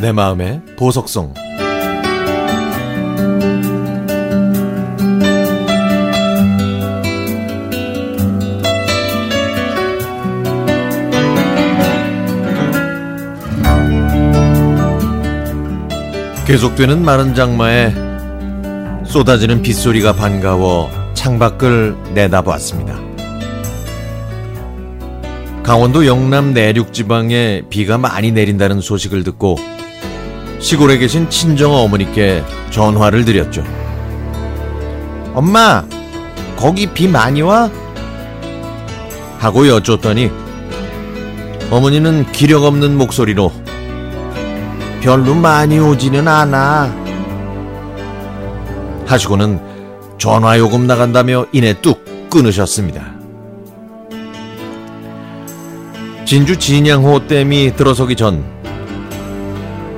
내 마음의 보석성 계속되는 마른 장마에 쏟아지는 빗소리가 반가워 창밖을 내다보았습니다. 강원도 영남 내륙 지방에 비가 많이 내린다는 소식을 듣고 시골에 계신 친정 어머니께 전화를 드렸죠. 엄마, 거기 비 많이 와? 하고 여쭙더니 어머니는 기력 없는 목소리로 별로 많이 오지는 않아. 하시고는 전화 요금 나간다며 이내 뚝 끊으셨습니다. 진주 진양호 댐이 들어서기 전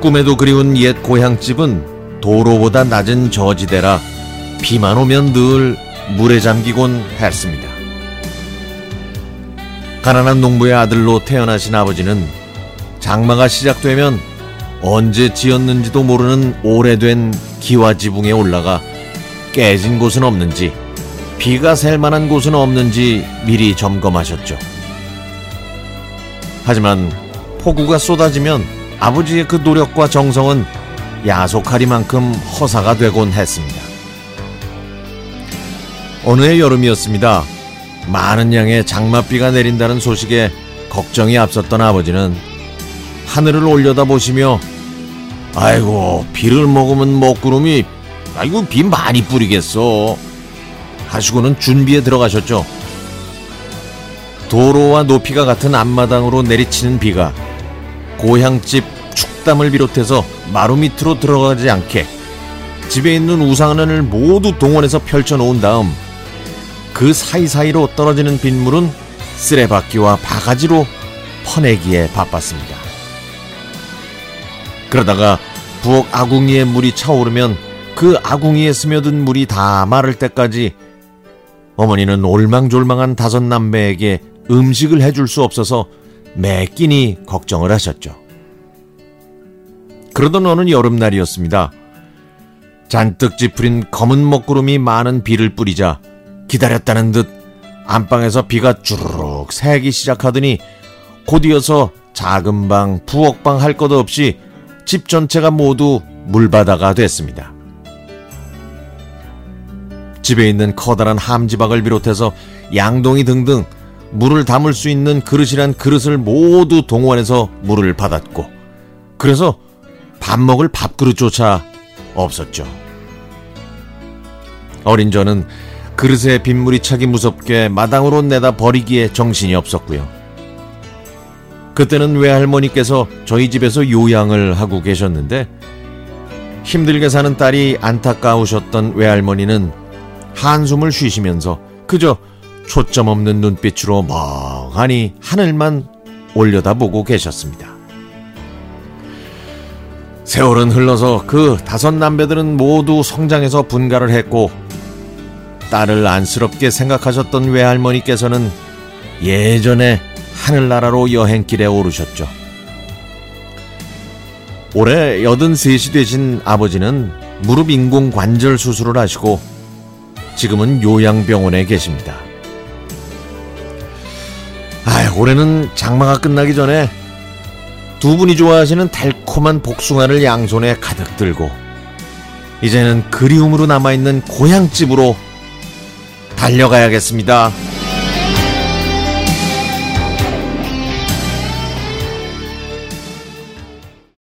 꿈에도 그리운 옛 고향집은 도로보다 낮은 저지대라 비만 오면 늘 물에 잠기곤 했습니다. 가난한 농부의 아들로 태어나신 아버지는 장마가 시작되면 언제 지었는지도 모르는 오래된 기와 지붕에 올라가 깨진 곳은 없는지 비가 셀 만한 곳은 없는지 미리 점검하셨죠. 하지만 폭우가 쏟아지면 아버지의 그 노력과 정성은 야속하리만큼 허사가 되곤 했습니다. 어느 해 여름이었습니다. 많은 양의 장맛비가 내린다는 소식에 걱정이 앞섰던 아버지는 하늘을 올려다 보시며 아이고 비를 먹으면 먹구름이 아이고 비 많이 뿌리겠어 하시고는 준비에 들어가셨죠. 도로와 높이가 같은 앞마당으로 내리치는 비가 고향집 축담을 비롯해서 마루 밑으로 들어가지 않게 집에 있는 우산을 모두 동원해서 펼쳐놓은 다음 그 사이사이로 떨어지는 빗물은 쓰레받기와 바가지로 퍼내기에 바빴습니다. 그러다가 부엌 아궁이에 물이 차오르면 그 아궁이에 스며든 물이 다 마를 때까지 어머니는 올망졸망한 다섯 남매에게 음식을 해줄 수 없어서 매 끼니 걱정을 하셨죠. 그러던 어느 여름날이었습니다. 잔뜩 찌푸린 검은 먹구름이 많은 비를 뿌리자 기다렸다는 듯 안방에서 비가 주르륵 새기 시작하더니 곧이어서 작은 방, 부엌방 할 것 없이 집 전체가 모두 물바다가 됐습니다. 집에 있는 커다란 함지박을 비롯해서 양동이 등등 물을 담을 수 있는 그릇이란 그릇을 모두 동원해서 물을 받았고 그래서 밥 먹을 밥그릇조차 없었죠. 어린 저는 그릇에 빗물이 차기 무섭게 마당으로 내다 버리기에 정신이 없었고요. 그때는 외할머니께서 저희 집에서 요양을 하고 계셨는데 힘들게 사는 딸이 안타까우셨던 외할머니는 한숨을 쉬시면서 그저 초점 없는 눈빛으로 멍하니 하늘만 올려다보고 계셨습니다. 세월은 흘러서 그 다섯 남배들은 모두 성장해서 분가를 했고 딸을 안쓰럽게 생각하셨던 외할머니께서는 예전에 하늘나라로 여행길에 오르셨죠. 올해 83이 되신 아버지는 무릎 인공 관절 수술을 하시고 지금은 요양병원에 계십니다. 아, 올해는 장마가 끝나기 전에 두 분이 좋아하시는 달콤한 복숭아를 양손에 가득 들고 이제는 그리움으로 남아있는 고향집으로 달려가야겠습니다.